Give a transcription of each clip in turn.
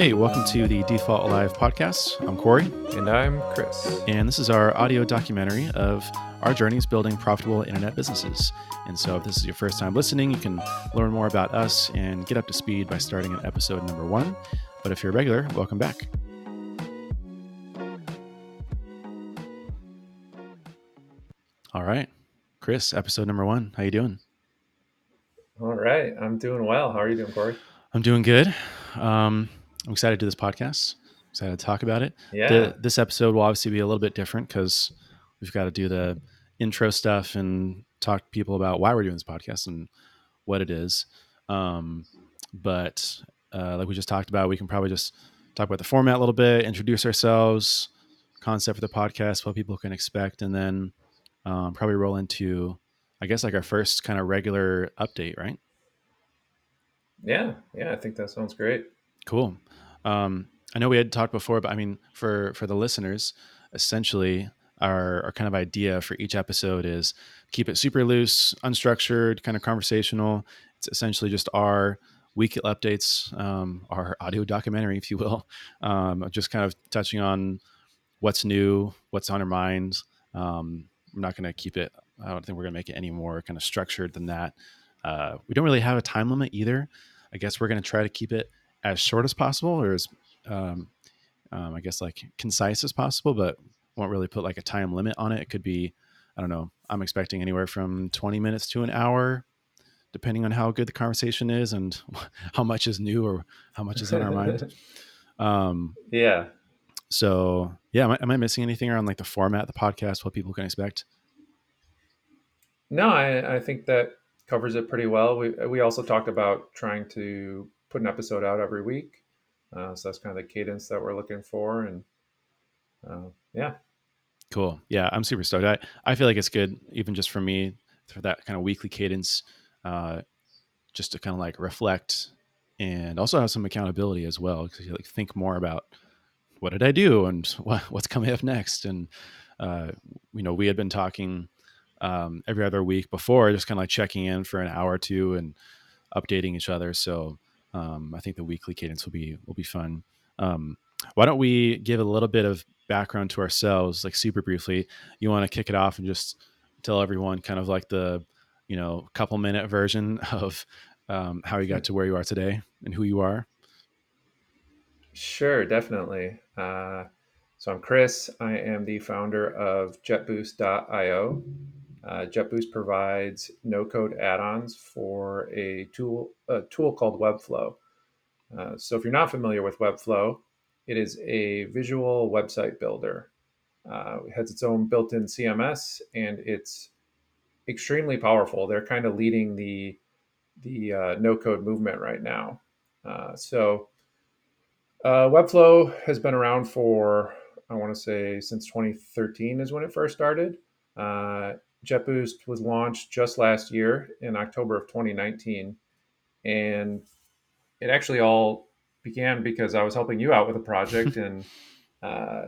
Hey, welcome to the Default Alive podcast. I'm Corey. And I'm Chris. And this is our audio documentary of our journeys building profitable internet businesses. And so, if this is your first time listening, you can learn more about us and get up to speed by starting at episode number one. But if you're a regular, welcome back. All right, Chris, episode number one. How you doing? All right, I'm doing well. How are you doing, Corey? I'm doing good. Um, I'm excited to do this podcast. I'm excited to talk about it. Yeah. The, this episode will obviously be a little bit different because we've got to do the intro stuff and talk to people about why we're doing this podcast and what it is. Um, but uh, like we just talked about, we can probably just talk about the format a little bit, introduce ourselves, concept for the podcast, what people can expect, and then um, probably roll into, I guess, like our first kind of regular update, right? Yeah, yeah, I think that sounds great. Cool. Um, I know we had talked before, but I mean, for for the listeners, essentially, our our kind of idea for each episode is keep it super loose, unstructured, kind of conversational. It's essentially just our weekly updates, um, our audio documentary, if you will, um, just kind of touching on what's new, what's on our minds. Um, I'm not going to keep it. I don't think we're going to make it any more kind of structured than that. Uh, we don't really have a time limit either. I guess we're going to try to keep it as short as possible or as um, um, I guess like concise as possible, but won't really put like a time limit on it. It could be, I don't know, I'm expecting anywhere from 20 minutes to an hour, depending on how good the conversation is and how much is new or how much is on our mind. Um, yeah. So yeah, am I, am I missing anything around like the format, the podcast, what people can expect? No, I, I think that covers it pretty well. We we also talked about trying to put an episode out every week. Uh, so that's kind of the cadence that we're looking for. And uh, yeah. Cool. Yeah, I'm super stoked. I, I feel like it's good, even just for me, for that kind of weekly cadence, uh, just to kind of like reflect and also have some accountability as well. Because you like think more about what did I do and what, what's coming up next. And, uh, you know, we had been talking um, every other week before, just kind of like checking in for an hour or two and updating each other. So, um, I think the weekly cadence will be will be fun. Um, why don't we give a little bit of background to ourselves, like super briefly? You want to kick it off and just tell everyone kind of like the you know couple minute version of um, how you got to where you are today and who you are. Sure, definitely. Uh, so I'm Chris. I am the founder of JetBoost.io. Uh, JetBoost provides no-code add-ons for a tool a tool called Webflow. Uh, so if you're not familiar with Webflow, it is a visual website builder. Uh, it has its own built-in CMS, and it's extremely powerful. They're kind of leading the the uh, no-code movement right now. Uh, so uh, Webflow has been around for I want to say since 2013 is when it first started. Uh, JetBoost was launched just last year in October of 2019. And it actually all began because I was helping you out with a project and uh,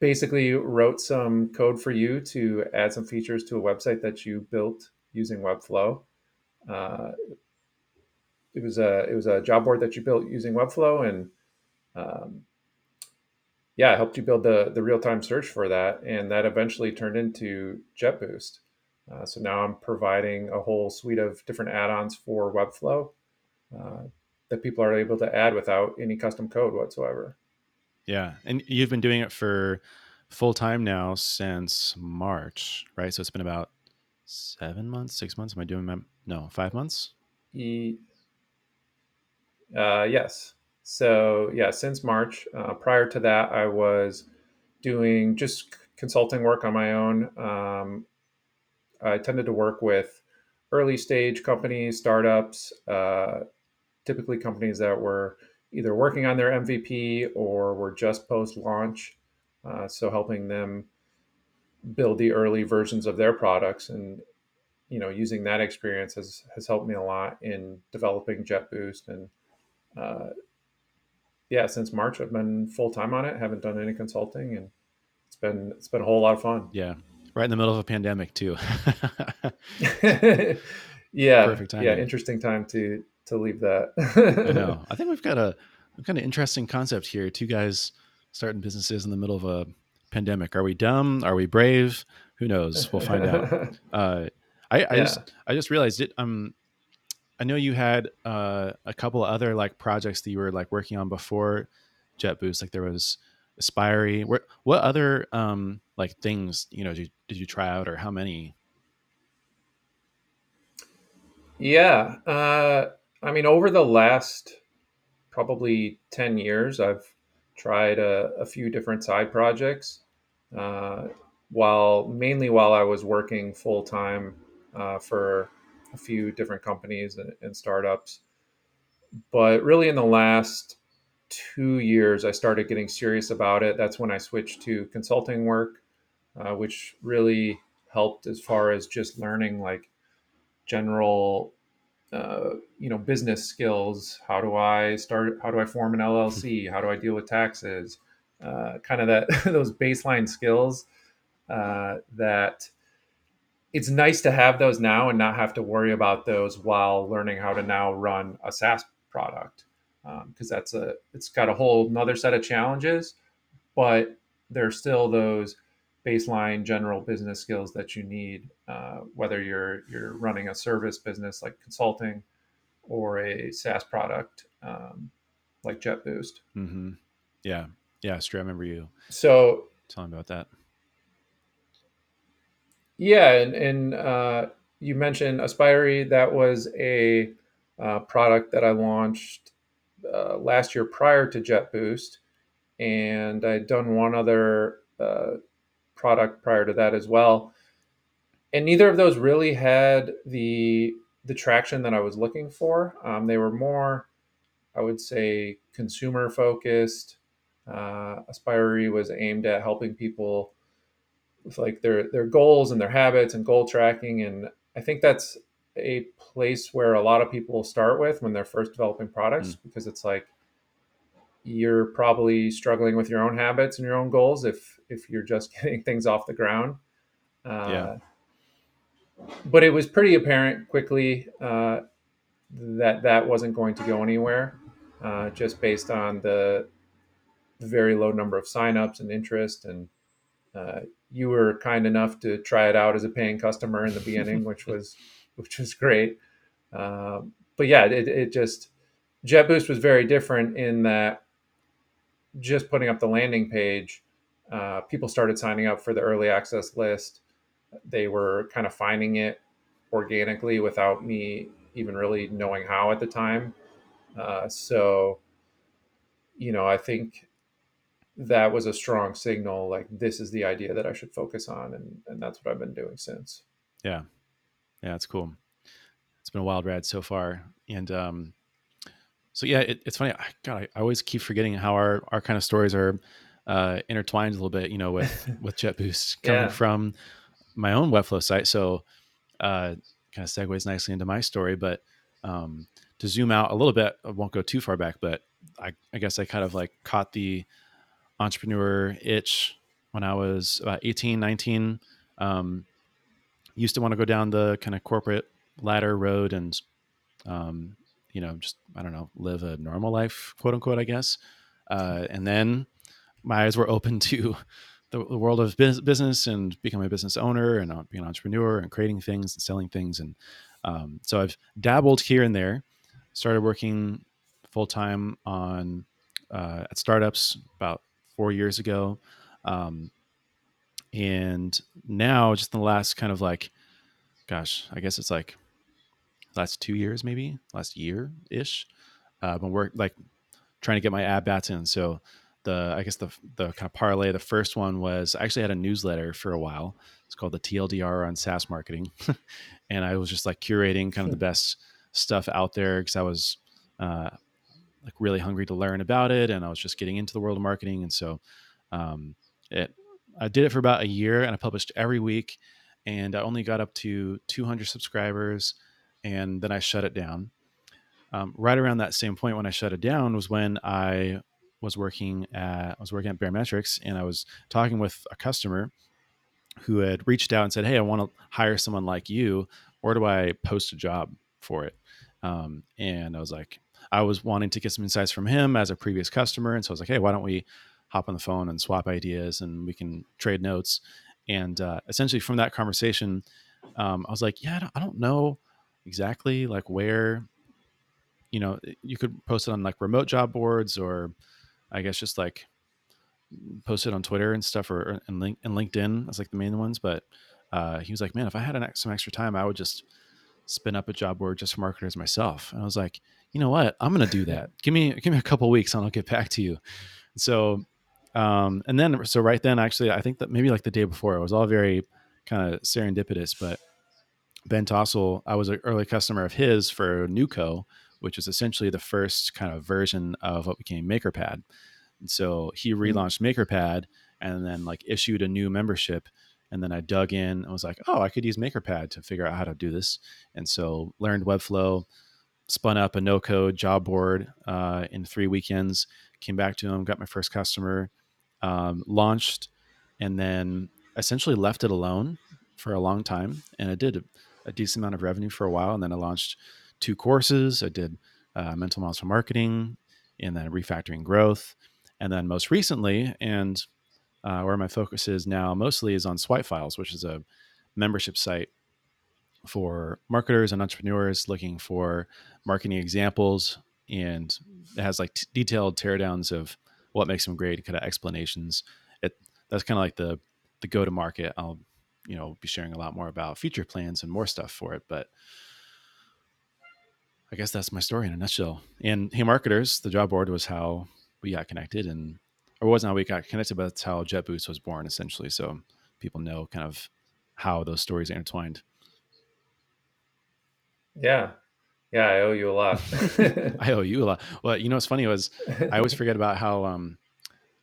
basically wrote some code for you to add some features to a website that you built using Webflow. Uh, it was a it was a job board that you built using Webflow, and um, yeah, I helped you build the the real time search for that, and that eventually turned into JetBoost. Uh, so now I'm providing a whole suite of different add-ons for Webflow uh, that people are able to add without any custom code whatsoever. Yeah, and you've been doing it for full time now since March, right? So it's been about seven months, six months. Am I doing my no five months? E, uh, yes. So yeah, since March. Uh, prior to that, I was doing just consulting work on my own. Um, I tended to work with early stage companies, startups, uh, typically companies that were either working on their MVP or were just post launch. Uh, so helping them build the early versions of their products and you know using that experience has has helped me a lot in developing JetBoost and uh, yeah, since March I've been full time on it. Haven't done any consulting, and it's been it's been a whole lot of fun. Yeah, right in the middle of a pandemic too. yeah, perfect time. Yeah, interesting time to to leave that. I know. I think we've got a kind of interesting concept here. Two guys starting businesses in the middle of a pandemic. Are we dumb? Are we brave? Who knows? We'll find out. Uh, I, I just I just realized it. Um, I know you had uh, a couple other like projects that you were like working on before JetBoost. Like there was Aspiry. What what other um, like things you know did you, did you try out, or how many? Yeah, uh, I mean, over the last probably ten years, I've tried a, a few different side projects. Uh, while mainly while I was working full time uh, for a few different companies and, and, startups. But really, in the last two years, I started getting serious about it. That's when I switched to consulting work, uh, which really helped as far as just learning like general uh, you know business skills how do i start how do i form an llc how do i deal with taxes uh, kind of that those baseline skills uh, that it's nice to have those now and not have to worry about those while learning how to now run a SaaS product because um, that's a it's got a whole another set of challenges, but there's still those baseline general business skills that you need uh, whether you're you're running a service business like consulting or a SaaS product um, like JetBoost. Mm-hmm. Yeah, yeah, Stu. I remember you. So telling about that. Yeah, and, and uh, you mentioned Aspiry. That was a uh, product that I launched uh, last year prior to JetBoost, and I'd done one other uh, product prior to that as well. And neither of those really had the the traction that I was looking for. Um, they were more, I would say, consumer focused. Uh, Aspiry was aimed at helping people with like their their goals and their habits and goal tracking and i think that's a place where a lot of people start with when they're first developing products mm. because it's like you're probably struggling with your own habits and your own goals if if you're just getting things off the ground uh, yeah but it was pretty apparent quickly uh, that that wasn't going to go anywhere uh, just based on the very low number of signups and interest and uh, you were kind enough to try it out as a paying customer in the beginning, which was which was great. Um, but yeah, it, it just JetBoost was very different in that just putting up the landing page, uh, people started signing up for the early access list. They were kind of finding it organically without me even really knowing how at the time. Uh, so, you know, I think that was a strong signal like this is the idea that I should focus on and and that's what I've been doing since. Yeah. Yeah, it's cool. It's been a wild ride so far. And um so yeah, it, it's funny. I, God, I, I, always keep forgetting how our our kind of stories are uh, intertwined a little bit. You know, with with JetBoost coming yeah. from my own Webflow site. So uh, kind of segues nicely into my story. But um, to zoom out a little bit, I won't go too far back. But I, I guess I kind of like caught the entrepreneur itch when I was about 18, 19. Um, used to want to go down the kind of corporate ladder road and, um, you know, just, I don't know, live a normal life, quote unquote, I guess. Uh, and then my eyes were open to the, the world of business and becoming a business owner and uh, being an entrepreneur and creating things and selling things. And um, so I've dabbled here and there, started working full time on uh, at startups about four years ago. Um, and now, just in the last kind of like, gosh, I guess it's like last two years, maybe last year ish. Uh, I've been work like trying to get my ad bats in. So the I guess the the kind of parlay. The first one was I actually had a newsletter for a while. It's called the TLDR on SaaS marketing, and I was just like curating kind of the best stuff out there because I was uh, like really hungry to learn about it, and I was just getting into the world of marketing, and so um, it I did it for about a year, and I published every week, and I only got up to 200 subscribers, and then I shut it down. Um, right around that same point when I shut it down was when I was working at I was working at Baremetrics, and I was talking with a customer who had reached out and said, "Hey, I want to hire someone like you. Where do I post a job for it?" Um, and I was like, I was wanting to get some insights from him as a previous customer, and so I was like, hey, why don't we hop on the phone and swap ideas and we can trade notes. And uh, essentially, from that conversation, um, I was like, yeah, I don't, know exactly like where you know you could post it on like remote job boards or i guess just like post it on twitter and stuff or, or and, link, and linkedin as like the main ones but uh, he was like man if i had an, some extra time i would just spin up a job board just for marketers myself and i was like you know what? I'm gonna do that. Give me give me a couple weeks and i'll get back to you. So um, and then so right then actually i think that maybe like the day before it was all very kind of serendipitous but ben tossell i was an early customer of his for nuco which is essentially the first kind of version of what became makerpad. And so he mm-hmm. relaunched makerpad and then like issued a new membership. And then i dug in and was like oh i could use makerpad to figure out how to do this. And so learned webflow spun up a no code job board uh, in three weekends came back to him got my first customer um, launched and then essentially left it alone for a long time. And I did a, a, decent amount of revenue for a while. And then I launched two courses. I did uh, mental models for marketing and then refactoring growth. And then most recently, and uh, where my focus is now mostly is on Swipe Files, which is a membership site for marketers and entrepreneurs looking for marketing examples. And it has like t- detailed teardowns of what makes them great, kind of explanations. It that's kind of like the the go to market. I'll you know be sharing a lot more about future plans and more stuff for it, but I guess that's my story in a nutshell. And Hey Marketers, the job board was how we got connected, and or wasn't how we got connected, but that's how JetBoost was born, essentially. So people know kind of how those stories are intertwined. Yeah, yeah, I owe you a lot. I owe you a lot. Well, you know what's funny was I always forget about how um,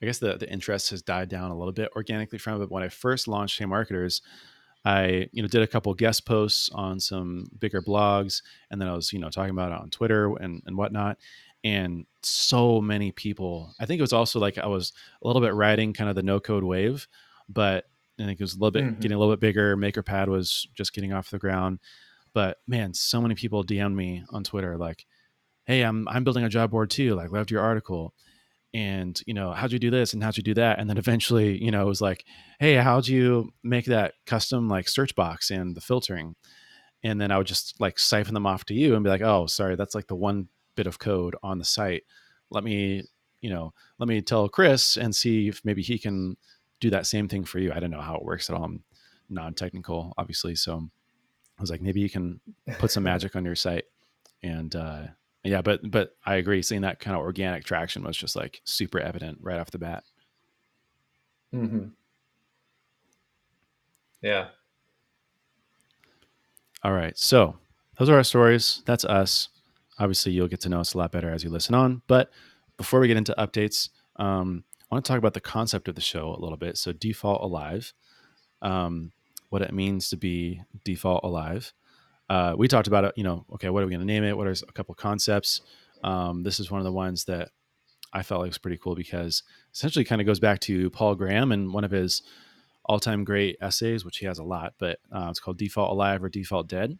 I guess the the interest has died down a little bit organically from it. But when I first launched Hey Marketers, I you know did a couple guest posts on some bigger blogs, and then I was you know talking about it on Twitter and and whatnot. And so many people. I think it was also like I was a little bit riding kind of the no code wave, but I think it was a little bit mm-hmm. getting a little bit bigger. MakerPad was just getting off the ground, but man, so many people DM me on Twitter like, "Hey, I'm I'm building a job board too. Like, loved your article." And you know, how'd you do this and how'd you do that? And then eventually, you know, it was like, "Hey, how'd you make that custom like search box and the filtering?" And then I would just like siphon them off to you and be like, "Oh, sorry, that's like the one bit of code on the site. Let me, you know, let me tell Chris and see if maybe he can do that same thing for you." I don't know how it works at all. I'm non-technical, obviously, so I was like, maybe you can put some magic on your site. And uh, yeah, but but I agree. Seeing that kind of organic traction was just like super evident right off the bat. Mm-hmm. Yeah. All right. So those are our stories. That's us. Obviously, you'll get to know us a lot better as you listen on. But before we get into updates, um, I want to talk about the concept of the show a little bit. So, Default Alive. Um, what it means to be default alive. Uh, we talked about it, you know, okay, what are we going to name it? What are a couple concepts? Um, this is one of the ones that I felt like was pretty cool because essentially kind of goes back to Paul Graham and one of his all time great essays, which he has a lot, but uh, it's called Default Alive or Default Dead.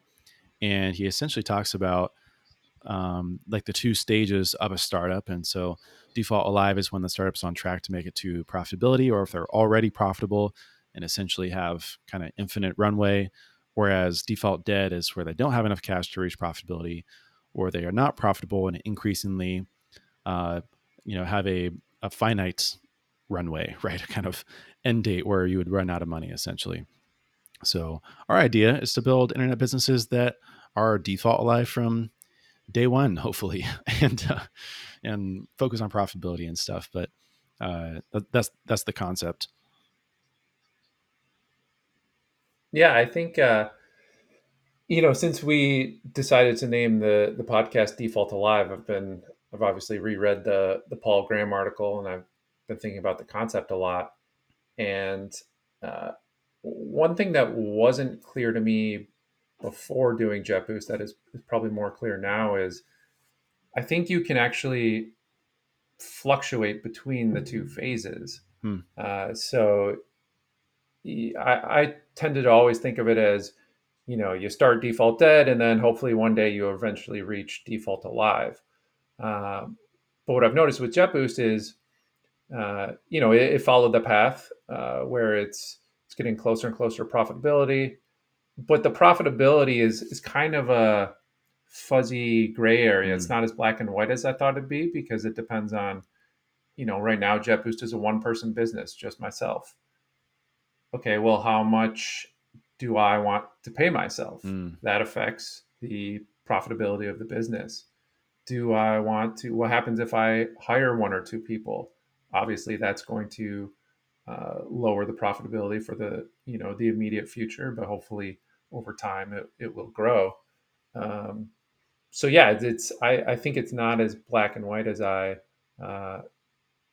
And he essentially talks about um, like the two stages of a startup. And so default alive is when the startup's on track to make it to profitability, or if they're already profitable, and essentially have kind of infinite runway. Whereas default dead is where they don't have enough cash to reach profitability, or they are not profitable and increasingly, uh, you know, have a, a finite runway, right? A kind of end date where you would run out of money essentially. So our idea is to build internet businesses that are default alive from day one, hopefully, and uh, and focus on profitability and stuff. But uh, that's that's the concept. Yeah, I think uh, you know since we decided to name the the podcast Default Alive, I've been I've obviously reread the the Paul Graham article, and I've been thinking about the concept a lot. And uh, one thing that wasn't clear to me before doing JetBoost that is, is probably more clear now is I think you can actually fluctuate between the two phases. Hmm. Uh, so I, I tended to always think of it as, you know, you start default dead, and then hopefully one day you eventually reach default alive. Um, but what I've noticed with JetBoost is, uh, you know, it, it, followed the path uh, where it's it's getting closer and closer to profitability, but the profitability is is kind of a fuzzy gray area. Mm. It's not as black and white as I thought it'd be because it depends on, you know, right now JetBoost is a one person business, just myself. Okay, well, how much do I want to pay myself? Mm. That affects the profitability of the business. Do I want to? What happens if I hire one or two people? Obviously, that's going to uh, lower the profitability for the you know the immediate future, but hopefully over time it, it will grow. Um, so yeah, it's I, I think it's not as black and white as I uh,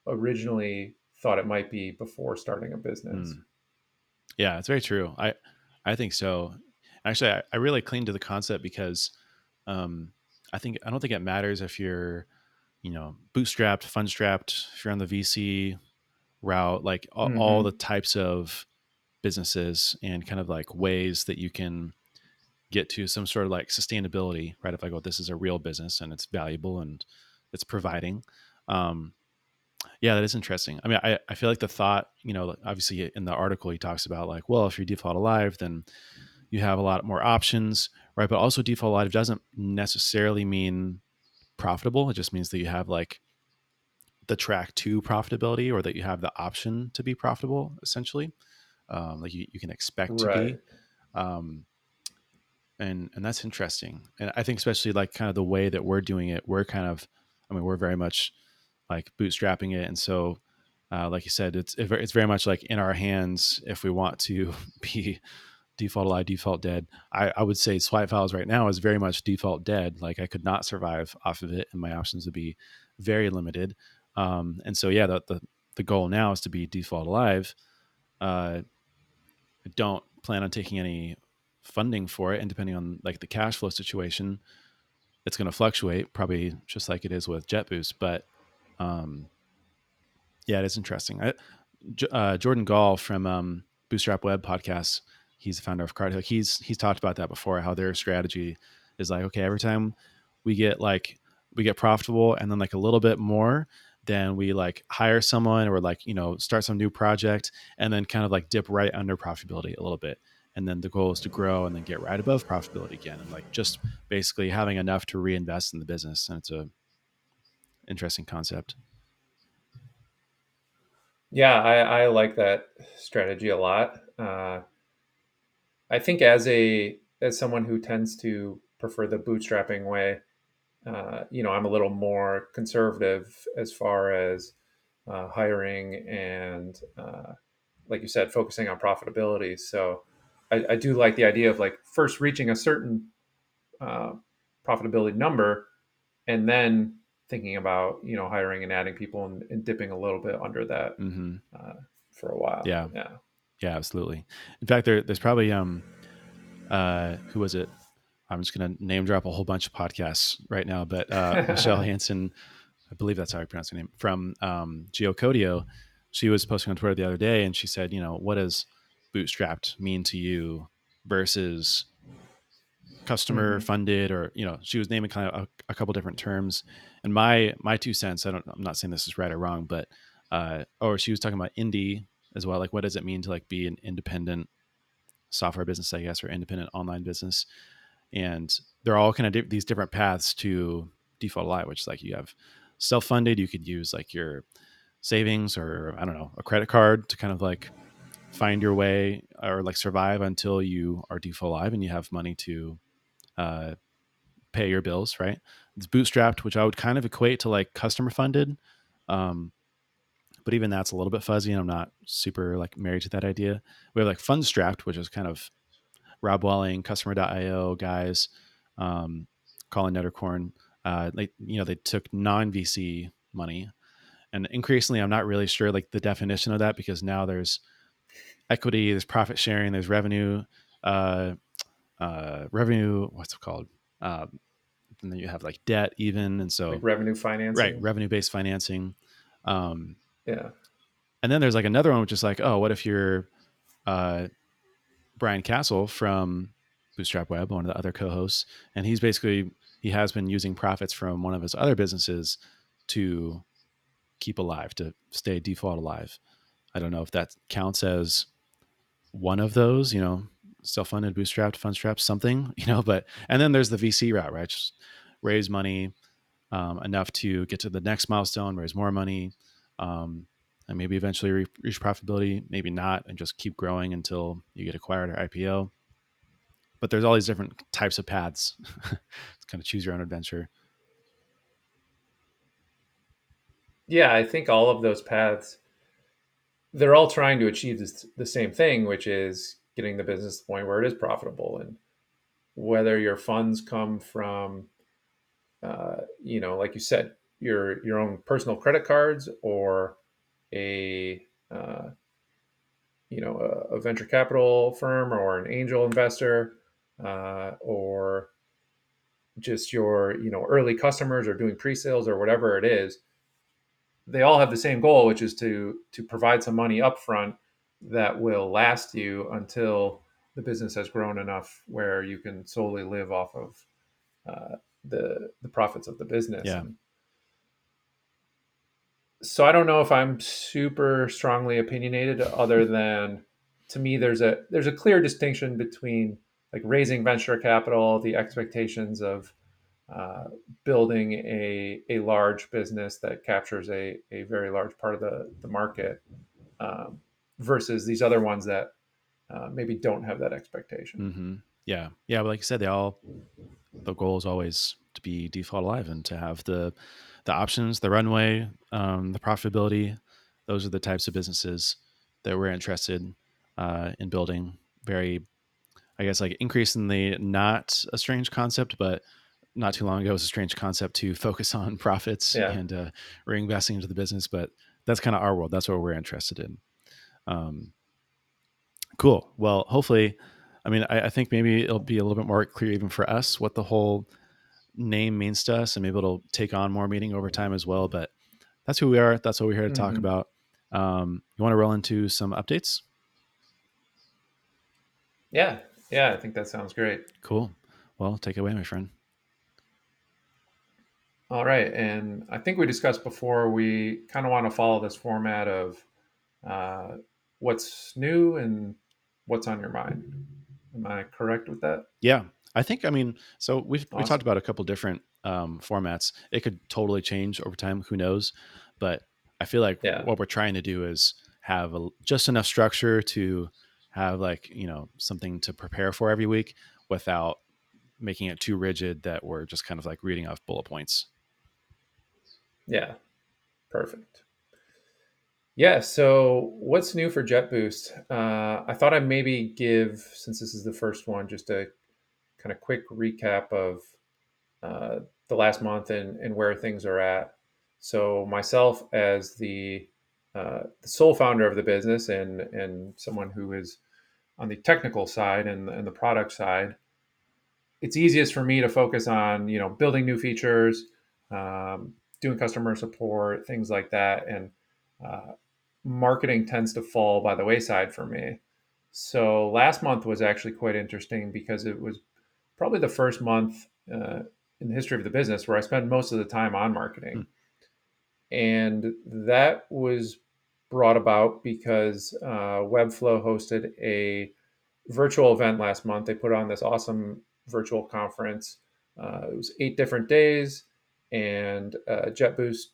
originally thought it might be before starting a business. Mm. Yeah, it's very true. I I think so. Actually, I, I really cling to the concept because um, I think I don't think it matters if you're, you know, bootstrapped, fund strapped, if you're on the VC route, like all, mm-hmm. all the types of businesses and kind of like ways that you can get to some sort of like sustainability, right? If I go, this is a real business and it's valuable and it's providing. Um, yeah, that is interesting. I mean, I, I feel like the thought, you know, obviously in the article he talks about like, well, if you default alive, then you have a lot more options, right? But also default alive doesn't necessarily mean profitable. It just means that you have like the track to profitability or that you have the option to be profitable essentially. Um, like you, you can expect right. to be. Um, and, and that's interesting. And I think especially like kind of the way that we're doing it, we're kind of, I mean, we're very much like bootstrapping it. And so, uh, like you said, it's it's very much like in our hands if we want to be default alive, default dead. I, I would say swipe files right now is very much default dead. Like I could not survive off of it, and my options would be very limited. Um, and so, yeah, the, the, the goal now is to be default alive. Uh, I don't plan on taking any funding for it, and depending on like the cash flow situation, it's going to fluctuate, probably just like it is with JetBoost. But um, yeah, it is interesting. I, uh, Jordan Gal from um, Bootstrap Web podcast, he's the founder of CartHook. He's he's talked about that before. How their strategy is like, okay, every time we get like we get profitable, and then like a little bit more, then we like hire someone or like you know start some new project, and then kind of like dip right under profitability a little bit. And then the goal is to grow and then get right above profitability again, and like just basically having enough to reinvest in the business. And it's a interesting concept. Yeah, I, I like that strategy a lot. Uh, I think as a as someone who tends to prefer the bootstrapping way, uh, you know, I'm a little more conservative as far as uh, hiring and, uh, like you said, focusing on profitability. So I, I, do like the idea of like first reaching a certain uh, profitability number, and then thinking about you know hiring and adding people and, and dipping a little bit under that mm-hmm. uh, for a while. Yeah, yeah, yeah, absolutely. In fact, there, there's probably um, uh, who was it? I'm just going to name drop a whole bunch of podcasts right now, but uh, Michelle Hansen, I believe that's how I pronounce her name, from um, Geocodio. She was posting on Twitter the other day, and she said, you know, what does bootstrapped mean to you versus customer mm-hmm. funded or you know she was naming kind of a, a, couple different terms and my my two cents i don't i'm not saying this is right or wrong but uh or she was talking about indie as well like what does it mean to like be an independent software business i guess or independent online business and they're all kind of di- these different paths to default alive which is like you have self-funded you could use like your savings or i don't know a credit card to kind of like find your way or like survive until you are default alive and you have money to uh, pay your bills, right? It's bootstrapped, which I would kind of equate to like customer funded. Um, but even that's a little bit fuzzy and I'm not super like married to that idea. We have like fund strapped, which is kind of Rob Walling, customer.io guys, um, Colin Nederkoorn. Uh, like, you know, they took non VC money and increasingly, I'm not really sure like the definition of that because now there's equity, there's profit sharing, there's revenue, uh, uh, revenue. What's it called? And then you have like debt even, and so like revenue financing, right? Revenue based financing. Um, yeah. And then there's like another one, which is like, oh, what if you're uh, Brian castle from Bootstrap Web, one of the other co-hosts, and he's basically he has been using profits from one of his other businesses to keep alive, to stay default alive. I don't know if that counts as one of those, you know, self-funded, bootstrapped, fundstrap, something, you know, but and then there's the VC route, right? Just raise money um, enough to get to the next milestone, raise more money, um, and maybe eventually re- reach profitability, maybe not, and just keep growing until you get acquired or IPO. But there's all these different types of paths. it's kind of choose your own adventure. Yeah, I think all of those paths, they're all trying to achieve this, the same thing, which is getting the business to the point where it is profitable. And whether your funds come from, uh, you know, like you said, your your own personal credit cards or a uh, you know a, a, venture capital firm or an angel investor uh, or just your you know early customers or doing pre-sales or whatever it is they all have the same goal which is to to provide some money up front that will last you until the business has grown enough where you can solely live off of uh, the the profits of the business yeah. And so I don't know if I'm super strongly opinionated other than to me there's a there's a clear distinction between like raising venture capital, the expectations of uh, building a, a large business that captures a, a very large part of the, the market um, versus these other ones that uh, maybe don't have that expectation. Mm-hmm. Yeah. Yeah. But like you said, they all, the goal is always to be default alive and to have the, the options, the runway, um, the profitability. Those are the types of businesses that we're interested uh, in building. Very, I guess, like increasingly not a strange concept, but not too long ago it was a strange concept to focus on profits yeah. and uh, reinvesting into the business. But that's kind of our world. That's what we're interested in. Um, cool. Well, hopefully, I mean, I, I think maybe it'll be a little bit more clear even for us what the whole name means to us, and maybe it'll take on more meaning over time as well. But that's who we are. That's what we're here to mm-hmm. talk about. Um, you want to roll into some updates? Yeah, yeah, I think that sounds great. Cool. Well, take it away, my friend. All right, and I think we discussed before we kind of want to follow this format of uh, what's new and what's on your mind. Am I correct with that? Yeah, I think. I mean, so we've awesome. we talked about a couple different um, formats. It could totally change over time. Who knows? But I feel like yeah. what we're trying to do is have a, just enough structure to have like you know something to prepare for every week without making it too rigid that we're just kind of like reading off bullet points. Yeah, perfect. Yeah. So, what's new for JetBoost? Uh, I thought I'd maybe give, since this is the first one, just a kind of quick recap of uh, the last month and, and where things are at. So, myself as the uh, the sole founder of the business and and someone who is on the technical side and, and the product side, it's easiest for me to focus on you know building new features, um, doing customer support, things like that, and uh, marketing tends to fall by the wayside for me. So last month was actually quite interesting because it was probably the first month uh, in the history of the business where I spent most of the time on marketing. Mm. And that was brought about because uh, Webflow hosted a virtual event last month. They put on this awesome virtual conference. Uh, it was eight different days, and uh, JetBoost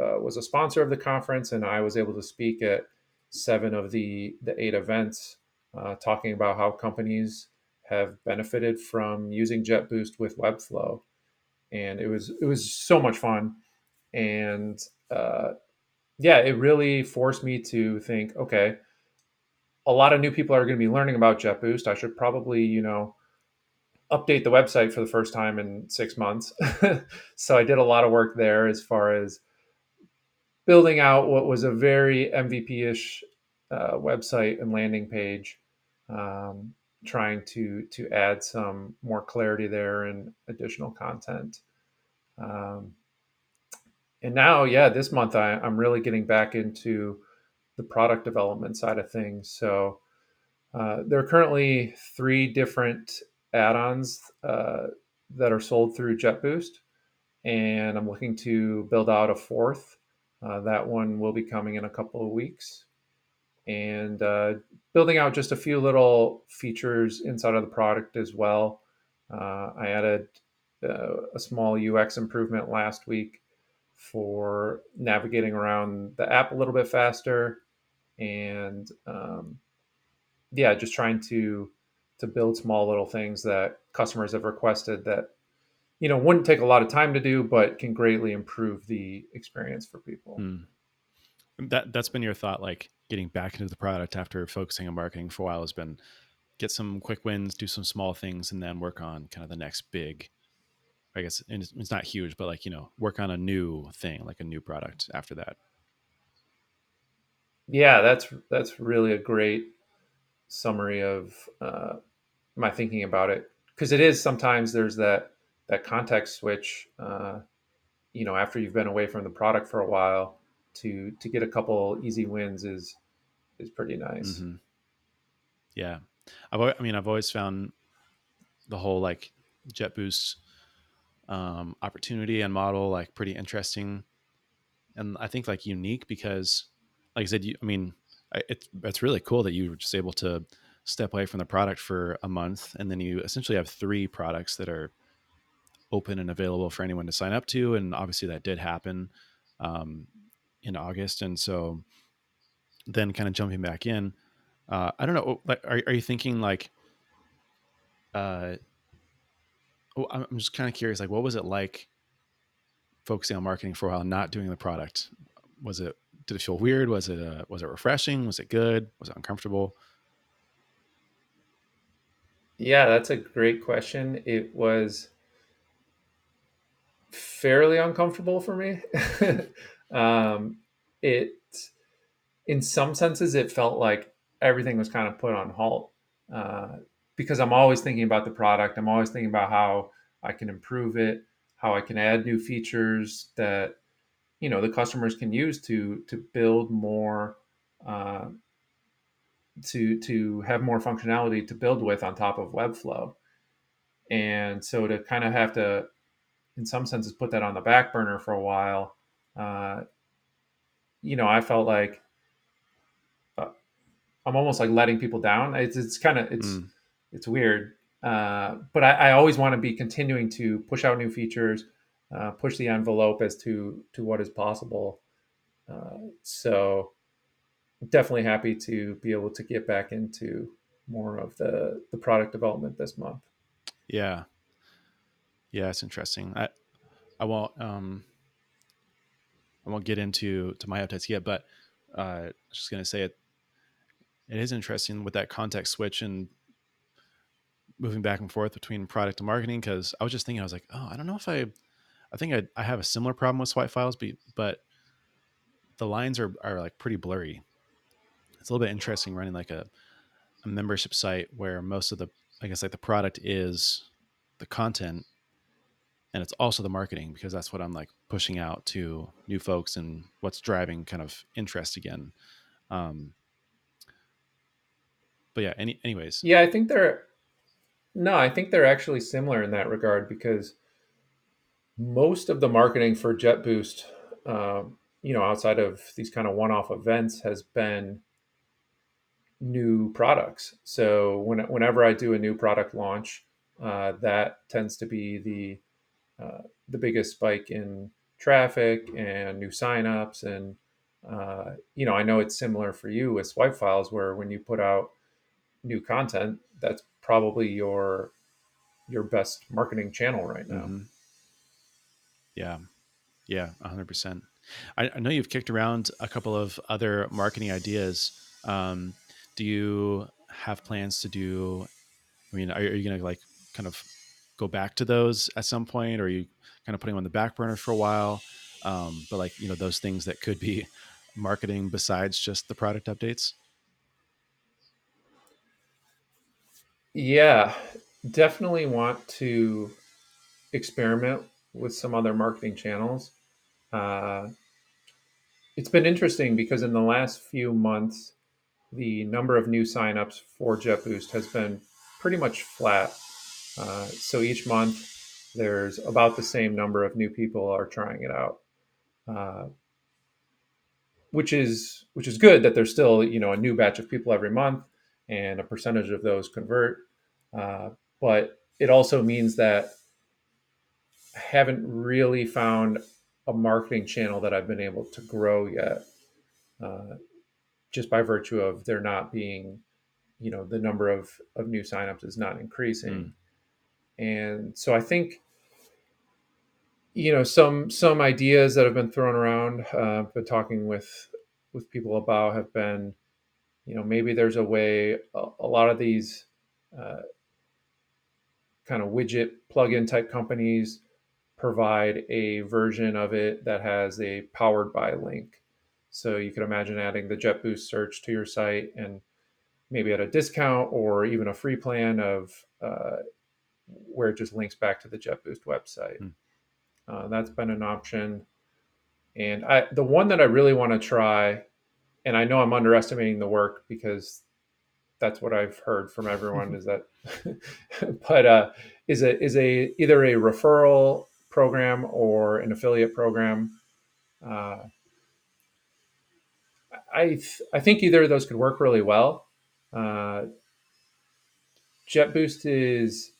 uh, was a sponsor of the conference, and I was able to speak at seven of the the eight events, uh, talking about how companies have benefited from using JetBoost with Webflow, and it was it was so much fun, and uh, yeah, it really forced me to think, okay, a lot of new people are going to be learning about JetBoost. I should probably you know update the website for the first time in six months. so I did a lot of work there as far as building out what was a very MVP-ish uh, website and landing page, um, trying to to add some more clarity there and additional content. Um, and now, yeah, this month I, I'm really getting back into the product development side of things. So uh, there are currently three different add-ons uh, that are sold through JetBoost, and I'm looking to build out a fourth. Uh, that one will be coming in a couple of weeks, and uh, building out just a few little features inside of the product as well. Uh, I added uh, a small UX improvement last week for navigating around the app a little bit faster, and um, yeah, just trying to to build small little things that customers have requested that you know wouldn't take a lot of time to do, but can greatly improve the experience for people. Hmm. That that's been your thought, like getting back into the product after focusing on marketing for a while has been get some quick wins, do some small things, and then work on kind of the next big. I guess it's, it's not huge, but like you know, work on a new thing, like a new product after that. Yeah, that's that's really a great summary of uh, my thinking about it because it is sometimes there's that that context switch. Uh, you know, after you've been away from the product for a while, to to get a couple easy wins is is pretty nice. Mm-hmm. Yeah, I've I mean I've always found the whole like JetBoost um, opportunity and model like pretty interesting, and I think like unique because, like I said, you, I mean, it's it's really cool that you were just able to step away from the product for a month, and then you essentially have three products that are open and available for anyone to sign up to, and obviously that did happen um, in August, and so then kind of jumping back in. Uh, I don't know. Like, are, are you thinking like, uh, oh, I'm just kind of curious. Like, what was it like focusing on marketing for a while, not doing the product? Was it did it feel weird? Was it uh, was it refreshing? Was it good? Was it uncomfortable? Yeah, that's a great question. It was fairly uncomfortable for me. um, it, in some senses, it felt like everything was kind of put on halt uh, because I'm always thinking about the product. I'm always thinking about how I can improve it, how I can add new features that you know the customers can use to to build more uh, to to have more functionality to build with on top of Webflow. And so to kind of have to, in some senses, put that on the back burner for a while, uh, you know, I felt like uh, I'm almost like letting people down. It's, it's kind of it's mm. it's weird, uh, but I, I always want to be continuing to push out new features, uh, push the envelope as to to what is possible. Uh, so definitely happy to be able to get back into more of the the product development this month. Yeah, yeah, it's interesting. I I won't um I won't get into to my updates yet, but uh, I was just gonna say it. It is interesting with that context switch and moving back and forth between product and marketing because I was just thinking I was like, oh, I don't know if I, I think I, I have a similar problem with swipe files, but but the lines are are like pretty blurry it's a little bit interesting running like a, a membership site where most of the I guess like the product is the content and it's also the marketing because that's what I'm like pushing out to new folks and what's driving kind of interest again. Um, but yeah, any, anyways. Yeah, I think they're no, I think they're actually similar in that regard because most of the marketing for JetBoost, um, you know, outside of these kind of one-off events, has been new products. So when, whenever I do a new product launch, uh, that tends to be the uh, the biggest spike in traffic and new signups. And uh, you know, I know it's similar for you with swipe files, where when you put out new content, that's probably your your best marketing channel right now. Mm-hmm. Yeah, yeah, hundred percent. I, I know you've kicked around a couple of other marketing ideas. Um, do you have plans to do i mean are, are you going to like kind of go back to those at some point or are you kind of putting them on the back burner for a while. Um, but like you know those things that could be marketing besides just the product updates? Yeah definitely want to experiment with some other marketing channels. Uh, it's been interesting because in the last few months the number of new signups for JetBoost has been pretty much flat. Uh, so each month there's about the same number of new people are trying it out. Uh, which is which is good that there's still you know a new batch of people every month and a percentage of those convert uh, but it also means that I haven't really found a marketing channel that I've been able to grow yet, uh, just by virtue of there not being, you know, the number of, of new signups is not increasing. Mm. And so I think, you know, some some ideas that have been thrown around, uh, been talking with with people about have been, you know, maybe there's a way. A, a lot of these uh, kind of widget plugin type companies provide a version of it that has a powered by link. So you can imagine adding the JetBoost search to your site and maybe at a discount or even a free plan of uh, where it just links back to the JetBoost website. Mm. Uh, that's been an option. And I, the one that I really want to try, and I know I'm underestimating the work because that's what I've heard from everyone is that, but uh, is a is a either a referral program or an affiliate program. Uh, I th- I think either of those could work really well. Uh, JetBoost is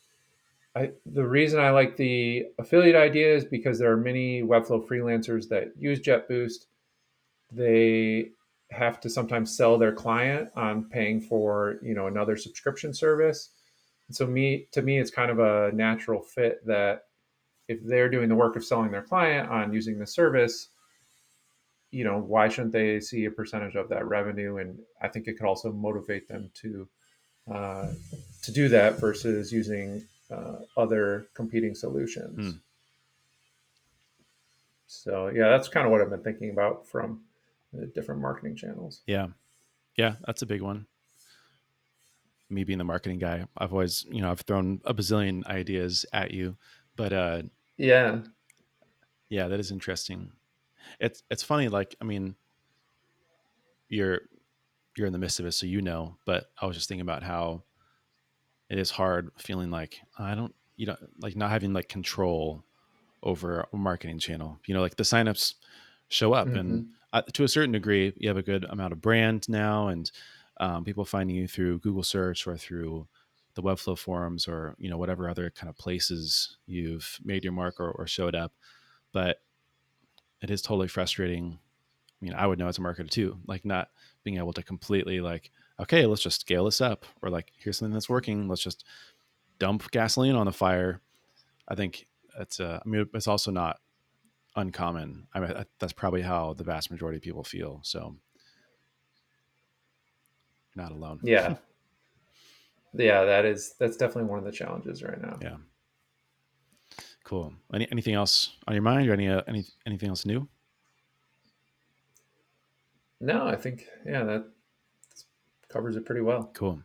I, the reason I like the affiliate idea is because there are many Webflow freelancers that use JetBoost. They have to sometimes sell their client on paying for you know another subscription service. And so me to me, it's kind of a natural fit that if they're doing the work of selling their client on using the service, you know why shouldn't they see a percentage of that revenue? And I think it could also motivate them to uh, to do that versus using uh, other competing solutions. Mm. So yeah, that's kind of what I've been thinking about from the different marketing channels. Yeah. Yeah, that's a big one. Me being the marketing guy, I've always, you know, I've thrown a bazillion ideas at you, but uh yeah. Yeah, that is interesting. It's it's funny like I mean you're you're in the midst of it so you know, but I was just thinking about how it is hard feeling like I don't you know like not having like control over a marketing channel. You know, like the signups show up mm-hmm. and uh, to a certain degree, you have a good amount of brand now, and um, people finding you through Google search or through the Webflow forums or you know whatever other kind of places you've made your mark or, or showed up. But it is totally frustrating. I mean, I would know as a marketer too, like not being able to completely like, okay, let's just scale this up, or like here's something that's working, let's just dump gasoline on the fire. I think it's uh, I mean, it's also not uncommon. I mean, that's probably how the vast majority of people feel. So, not alone. Yeah. yeah, that is that's definitely one of the challenges right now. Yeah. Cool. Any anything else on your mind, or any uh, any anything else new? No, I think yeah that covers it pretty well. Cool.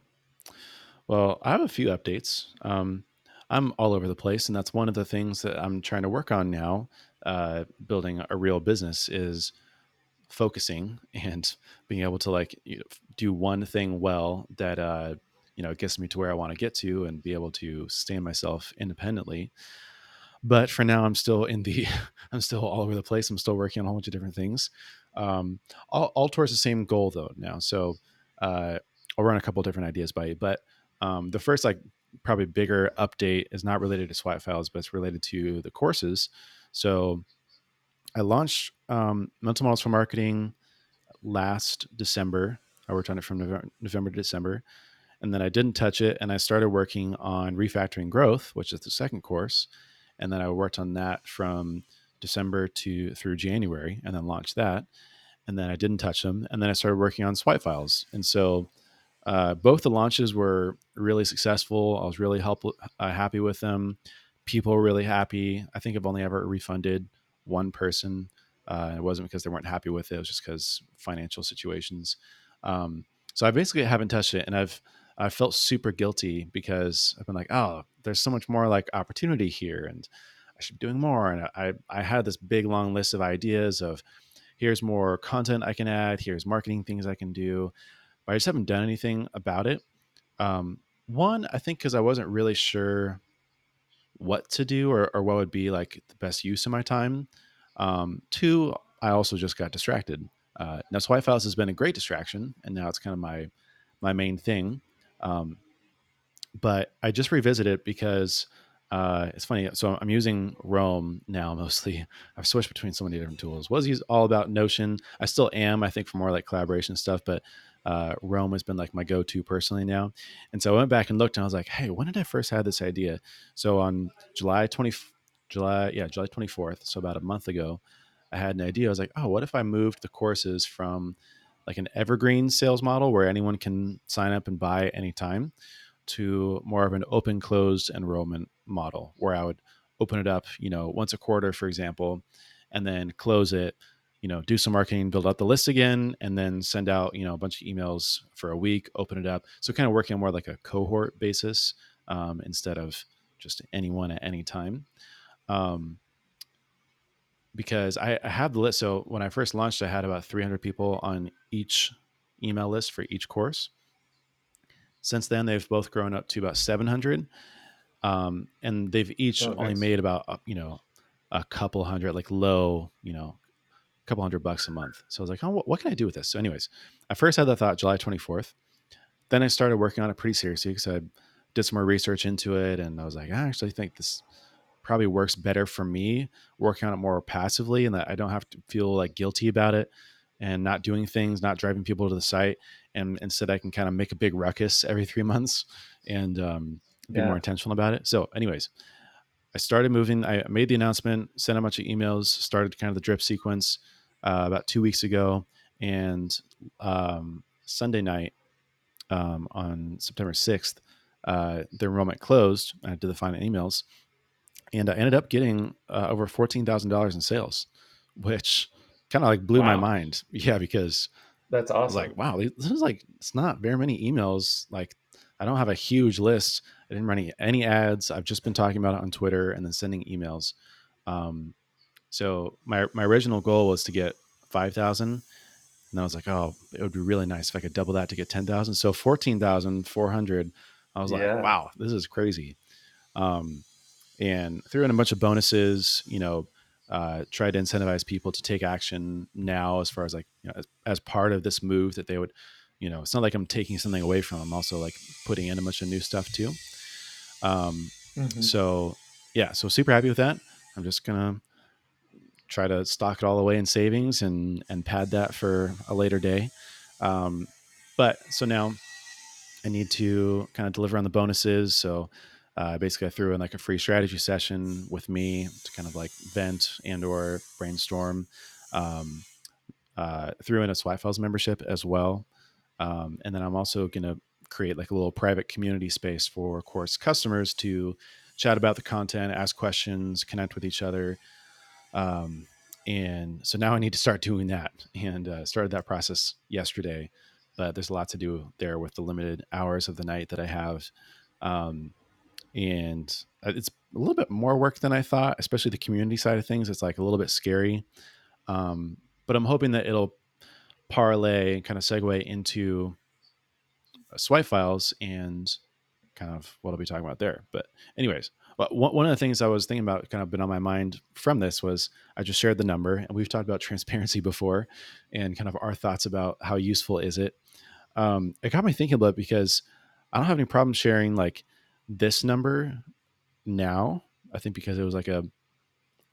Well, I have a few updates. Um, I'm all over the place, and that's one of the things that I'm trying to work on now uh, building a real business is focusing and being able to like you know, do one thing well that uh, you know gets me to where I want to get to and be able to sustain myself independently. But for now, I'm still in the I'm still all over the place. I'm still working on a whole bunch of different things, um, all, all towards the same goal though now. So uh, I'll run a couple different ideas by you, but um, the first like probably bigger update is not related to swipe files, but it's related to the courses. So I launched um, Mental Models for Marketing last December. I worked on it from November, November to December. And then I didn't touch it. And I started working on Refactoring Growth, which is the second course. And then I worked on that from December to through January and then launched that. And then I didn't touch them. And then I started working on swipe files. And so uh, both the launches were really successful. I was really help, uh, happy with them people were really happy. I think I've only ever refunded one person. Uh, it wasn't because they weren't happy with it. It was just because financial situations. Um, so I basically haven't touched it, and I've I felt super guilty because I've been like, oh, there's so much more like opportunity here, and I should be doing more. And I I had this big long list of ideas of here's more content I can add, here's marketing things I can do, but I just haven't done anything about it. Um, one, I think because I wasn't really sure what to do or, or what would be like the best use of my time. Um, two, I also just got distracted. Uh, now, Swipe Files has been a great distraction, and now it's kind of my my main thing. Um, but I just revisited it because uh, it's funny. So I'm using Roam now mostly. I've switched between so many different tools. Was all about Notion. I still am. I think for more like collaboration stuff, but uh, Roam has been like my go-to personally now. And so I went back and looked, and I was like, hey, when did I first have this idea? So on July 20, July yeah July 24th, so about a month ago, I had an idea. I was like, oh, what if I moved the courses from like an evergreen sales model where anyone can sign up and buy anytime to more of an open closed enrollment model where I would open it up, you know, once a quarter, for example, and then close it, you know, do some marketing, build out the list again, and then send out, you know, a bunch of emails for a week, open it up. So kind of working more like a cohort basis um, instead of just anyone at any time. Um, because I, I have the list. So when I first launched, I had about 300 people on each email list for each course. Since then, they've both grown up to about 700, um, and they've each oh, only made about uh, you know a couple hundred, like low, you know, a couple hundred bucks a month. So I was like, oh, what, what can I do with this? So, anyways, I first had the thought July 24th. Then I started working on it pretty seriously because I did some more research into it, and I was like, I actually think this probably works better for me working on it more passively and that I don't have to feel like guilty about it and not doing things, not driving people to the site. And instead I can kind of make a big ruckus every three months and um, be yeah. more intentional about it. So anyways, I started moving. I made the announcement, sent a bunch of emails, started kind of the drip sequence uh, about two weeks ago. And um, Sunday night um, on September 6th, uh, the enrollment closed. I did the final emails and I ended up getting uh, over fourteen thousand dollars in sales, which kind of like blew wow. my mind. Yeah, because that's awesome. like, wow, this is like it's not very many emails. Like, I don't have a huge list. I didn't run any, any ads. I've just been talking about it on Twitter and then sending emails. Um, so my my original goal was to get five thousand, and I was like, oh, it would be really nice if I could double that to get ten thousand. So fourteen thousand four hundred. I was yeah. like, wow, this is crazy. Um, and threw in a bunch of bonuses. You know, uh, tried to incentivize people to take action now, as far as like you know, as, as, part of this move that they would. You know, it's not like I'm taking something away from them. I'm also like putting in a bunch of new stuff too. Um, mm-hmm. so yeah, so super happy with that. I'm just gonna try to stock it all away in savings and and pad that for a later day. Um, but so now I need to kind of deliver on the bonuses. So uh, basically I threw in like a free strategy session with me to kind of like vent and or brainstorm. Um, uh, threw in a Swipe Files membership as well. Um, and then I'm also going to create like a little private community space for course customers to chat about the content, ask questions, connect with each other. Um, and so now I need to start doing that and uh, started that process yesterday. But there's a lot to do there with the limited hours of the night that I have. Um, and uh, it's a little bit more work than I thought, especially the community side of things. It's like a little bit scary, um, but I'm hoping that it'll parlay and kind of segue into swipe files and kind of what I'll be talking about there. But anyways, one of the things I was thinking about, kind of been on my mind from this was I just shared the number, and we've talked about transparency before, and kind of our thoughts about how useful is it. Um, it got me thinking about it because I don't have any problem sharing like this number now, I think because it was like a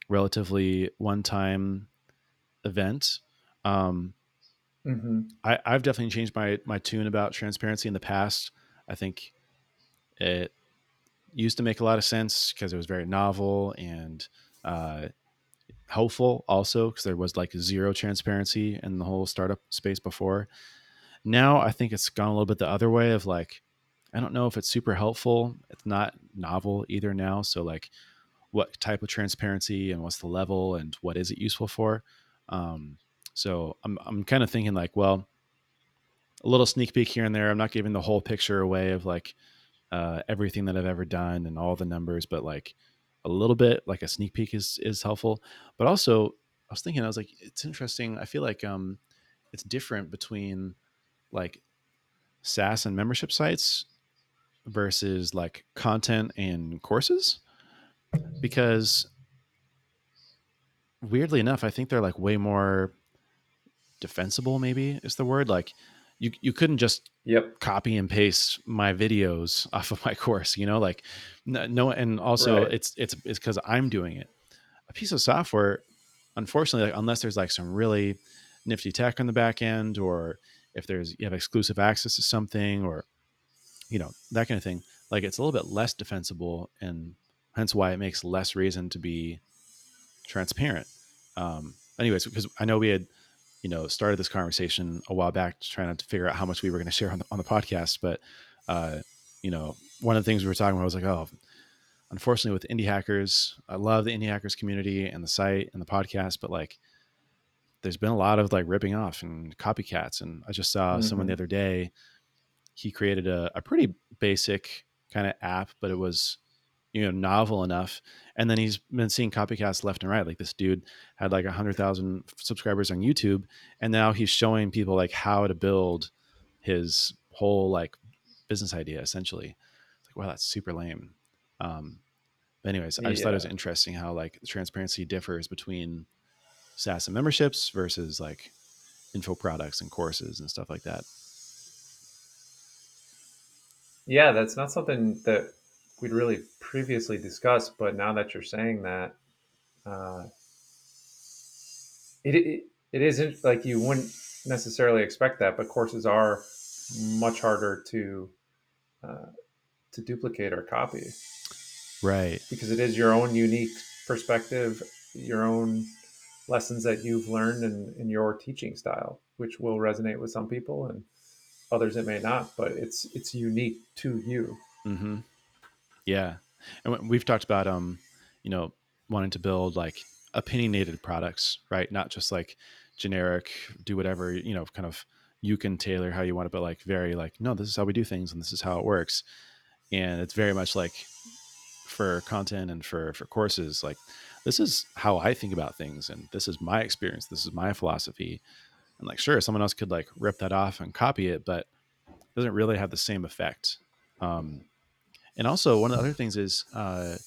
relatively one time event. Um, mm-hmm. I, I've definitely changed my, my tune about transparency in the past. I think it used to make a lot of sense because it was very novel and uh, helpful also because there was like zero transparency in the whole startup space before. Now I think it's gone a little bit the other way of like, I don't know if it's super helpful. It's not novel either now. So like what type of transparency and what's the level and what is it useful for? Um, so I'm, I'm kind of thinking like, well, a little sneak peek here and there. I'm not giving the whole picture away of like uh, everything that I've ever done and all the numbers, but like a little bit, like a sneak peek is is helpful. But also, I was thinking, I was like, it's interesting. I feel like um, it's different between like SaaS and membership sites versus like content and courses because weirdly enough, I think they're like way more defensible. Maybe is the word. Like you you couldn't just Yep. copy and paste my videos off of my course. You know, like no, and also Right. it's it's it's because I'm doing it. A piece of software, unfortunately, like, unless there's like some really nifty tech on the back end, or if there's you have exclusive access to something, or you know that kind of thing, like it's a little bit less defensible, and hence why it makes less reason to be transparent. Um, anyways, because I know we had, you know, started this conversation a while back trying to figure out how much we were going to share on the, on the podcast, but, uh, you know, one of the things we were talking about was like, oh, unfortunately with indie hackers, I love the indie hackers community and the site and the podcast, but like, there's been a lot of like ripping off and copycats. And I just saw mm-hmm. someone the other day, he created a, a pretty basic kind of app, but it was you know novel enough and then he's been seeing copycats left and right. Like this dude had like a 100000 subscribers on youtube and now he's showing people like how to build his whole like business idea essentially. It's like wow that's super lame. Um but anyways i just yeah. thought it was interesting how like transparency differs between saas and memberships versus like info products and courses and stuff like that. Yeah that's not something that we'd really previously discussed, but now that you're saying that, uh, it, it it isn't like you wouldn't necessarily expect that, but courses are much harder to uh, to duplicate or copy, right? Because it is your own unique perspective, your own lessons that you've learned in, in your teaching style, which will resonate with some people and others it may not, but it's it's unique to you. Mm-hmm. Yeah, and we've talked about um, you know, wanting to build like opinionated products, right? Not just like generic, do whatever you know, kind of you can tailor how you want it, but like very like no, this is how we do things and this is how it works, and it's very much like for content and for for courses like this is how I think about things and this is my experience, this is my philosophy, and like sure, someone else could like rip that off and copy it, but it doesn't really have the same effect. Um, and also, one of the other things is, because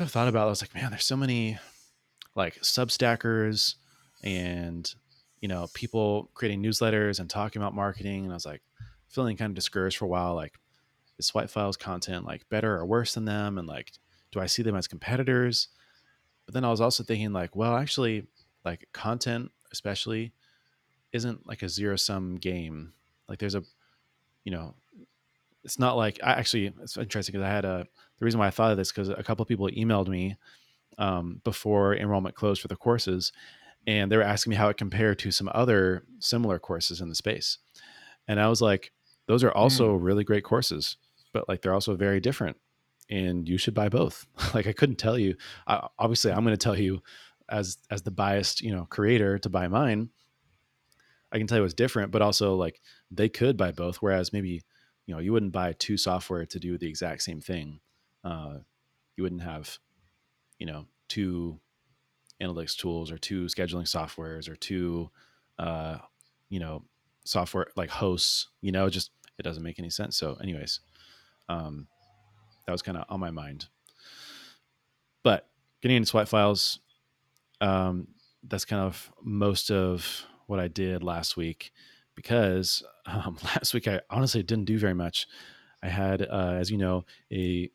uh, I've thought about, it, I was like, man, there's so many like Substackers and you know people creating newsletters and talking about marketing, and I was like feeling kind of discouraged for a while. Like, is Swipe Files content like better or worse than them? And like, do I see them as competitors? But then I was also thinking like, well, actually, like content, especially, isn't like a zero sum game. Like, there's a you know it's not like I actually it's interesting because I had a the reason why I thought of this because a couple of people emailed me um, before enrollment closed for the courses, and they were asking me how it compared to some other similar courses in the space, and I was like, those are also mm. really great courses, but like they're also very different, and you should buy both. like I couldn't tell you. I, obviously, I'm going to tell you as as the biased you know creator to buy mine. I can tell you what's different, but also like they could buy both. Whereas maybe you know you wouldn't buy two software to do the exact same thing uh, you wouldn't have you know two analytics tools or two scheduling softwares or two uh, you know software like hosts you know just it doesn't make any sense. So anyways um, that was kind of on my mind. But getting into swipe files um, that's kind of most of what i did last week because um, last week I honestly didn't do very much. I had, uh, as you know, a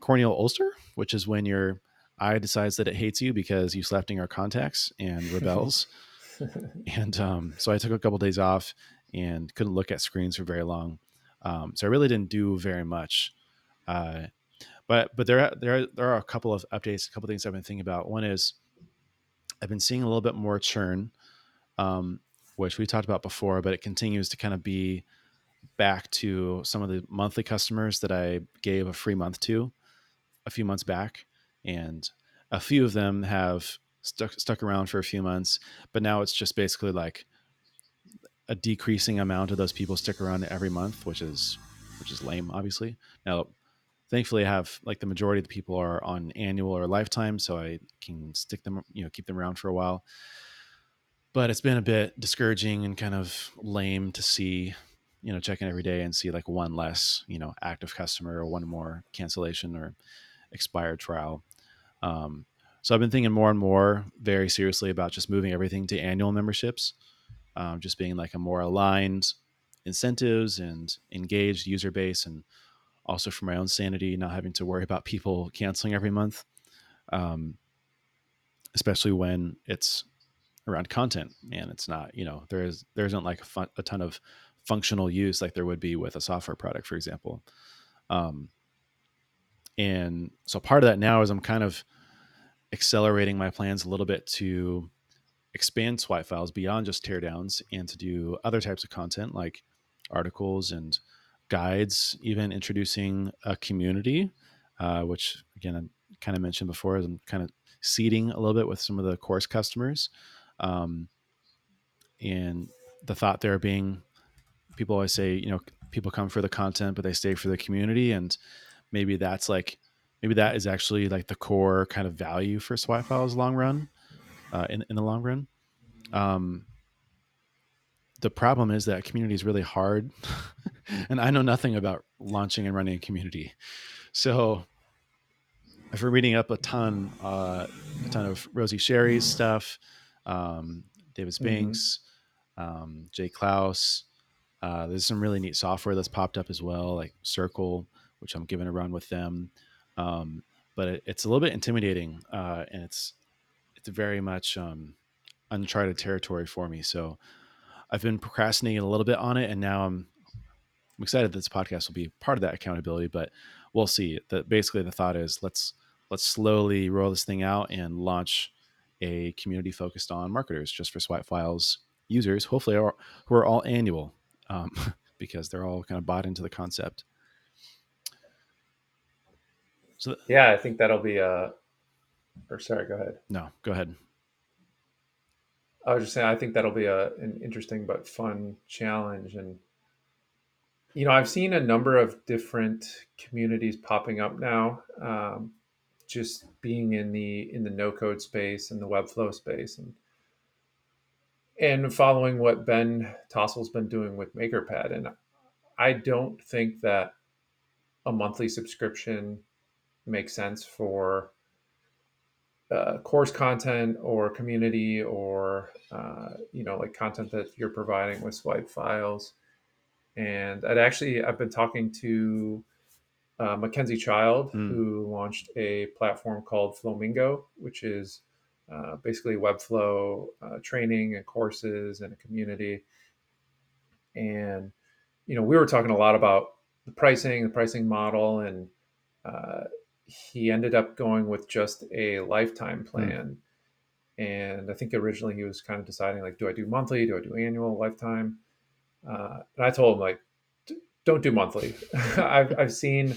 corneal ulcer, which is when your eye decides that it hates you because you slept in your contacts and rebels. and um, so I took a couple days off and couldn't look at screens for very long. Um, so I really didn't do very much. Uh, but but there are, there are, there are a couple of updates, a couple of things I've been thinking about. One is I've been seeing a little bit more churn. Um, which we talked about before, but it continues to kind of be back to some of the monthly customers that I gave a free month to a few months back. And a few of them have stuck stuck around for a few months, but now it's just basically like a decreasing amount of those people stick around every month, which is which is lame, obviously. Now, thankfully, I have like the majority of the people are on annual or lifetime, so I can stick them, you know, keep them around for a while but it's been a bit discouraging and kind of lame to see you know check in every day and see like one less you know active customer or one more cancellation or expired trial. Um, so I've been thinking more and more very seriously about just moving everything to annual memberships, um, just being like a more aligned incentives and engaged user base, and also for my own sanity, not having to worry about people canceling every month, um, especially when it's around content and it's not you know there is there isn't like a, fun, a ton of functional use like there would be with a software product for example um, and so part of that now is i'm kind of accelerating my plans a little bit to expand swipe files beyond just teardowns and to do other types of content like articles and guides, even introducing a community, uh, which again, I kind of mentioned before, I'm kind of seeding a little bit with some of the course customers. Um, and the thought there being people always say, you know, people come for the content, but they stay for the community. And maybe that's like maybe that is actually like the core kind of value for swipe files long run uh, in, in the long run. Um, the problem is that community is really hard. And i know nothing about launching and running a community. So i've been reading up a ton uh, a ton of rosie sherry's stuff um, david spinks mm-hmm. um, jay Clouse. uh, there's some really neat software that's popped up as well like circle which i'm giving a run with them um, but it, it's a little bit intimidating, uh, and it's it's very much um, uncharted territory for me. So I've been procrastinating a little bit on it, and now I'm I'm excited that this podcast will be part of that accountability. But we'll see. That basically the thought is let's let's slowly roll this thing out and launch a community focused on marketers just for Swipe Files users. Hopefully, who are all annual um, because they're all kind of bought into the concept. So yeah, I think that'll be a. Or sorry, go ahead. No, go ahead. I was just saying, I think that'll be a an interesting but fun challenge, and you know, I've seen a number of different communities popping up now. Um, just being in the in the no code space and the webflow space, and and following what Ben Tossel's been doing with MakerPad, and I don't think that a monthly subscription makes sense for uh, course content or community or uh, you know like content that you're providing with swipe files. And i'd actually i've been talking to uh, mackenzie child mm. who launched a platform called Flamingo, which is uh, basically webflow uh, training and courses and a community and you know we were talking a lot about the pricing the pricing model and uh, he ended up going with just a lifetime hmm. plan. Mm. And I think originally he was kind of deciding like, do I do monthly? Do I do annual, lifetime? Uh, and I told him like, don't do monthly. I've, I've seen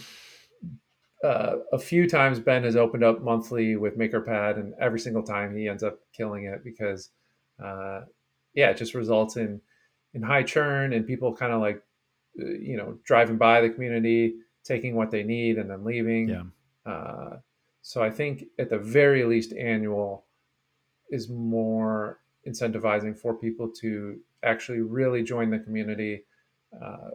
uh, a few times Ben has opened up monthly with MakerPad, and every single time he ends up killing it because, uh, yeah, it just results in in high churn and people kind of like, uh, you know, driving by the community, taking what they need and then leaving. Yeah. Uh, so I think at the very least, annual is more incentivizing for people to actually really join the community, uh,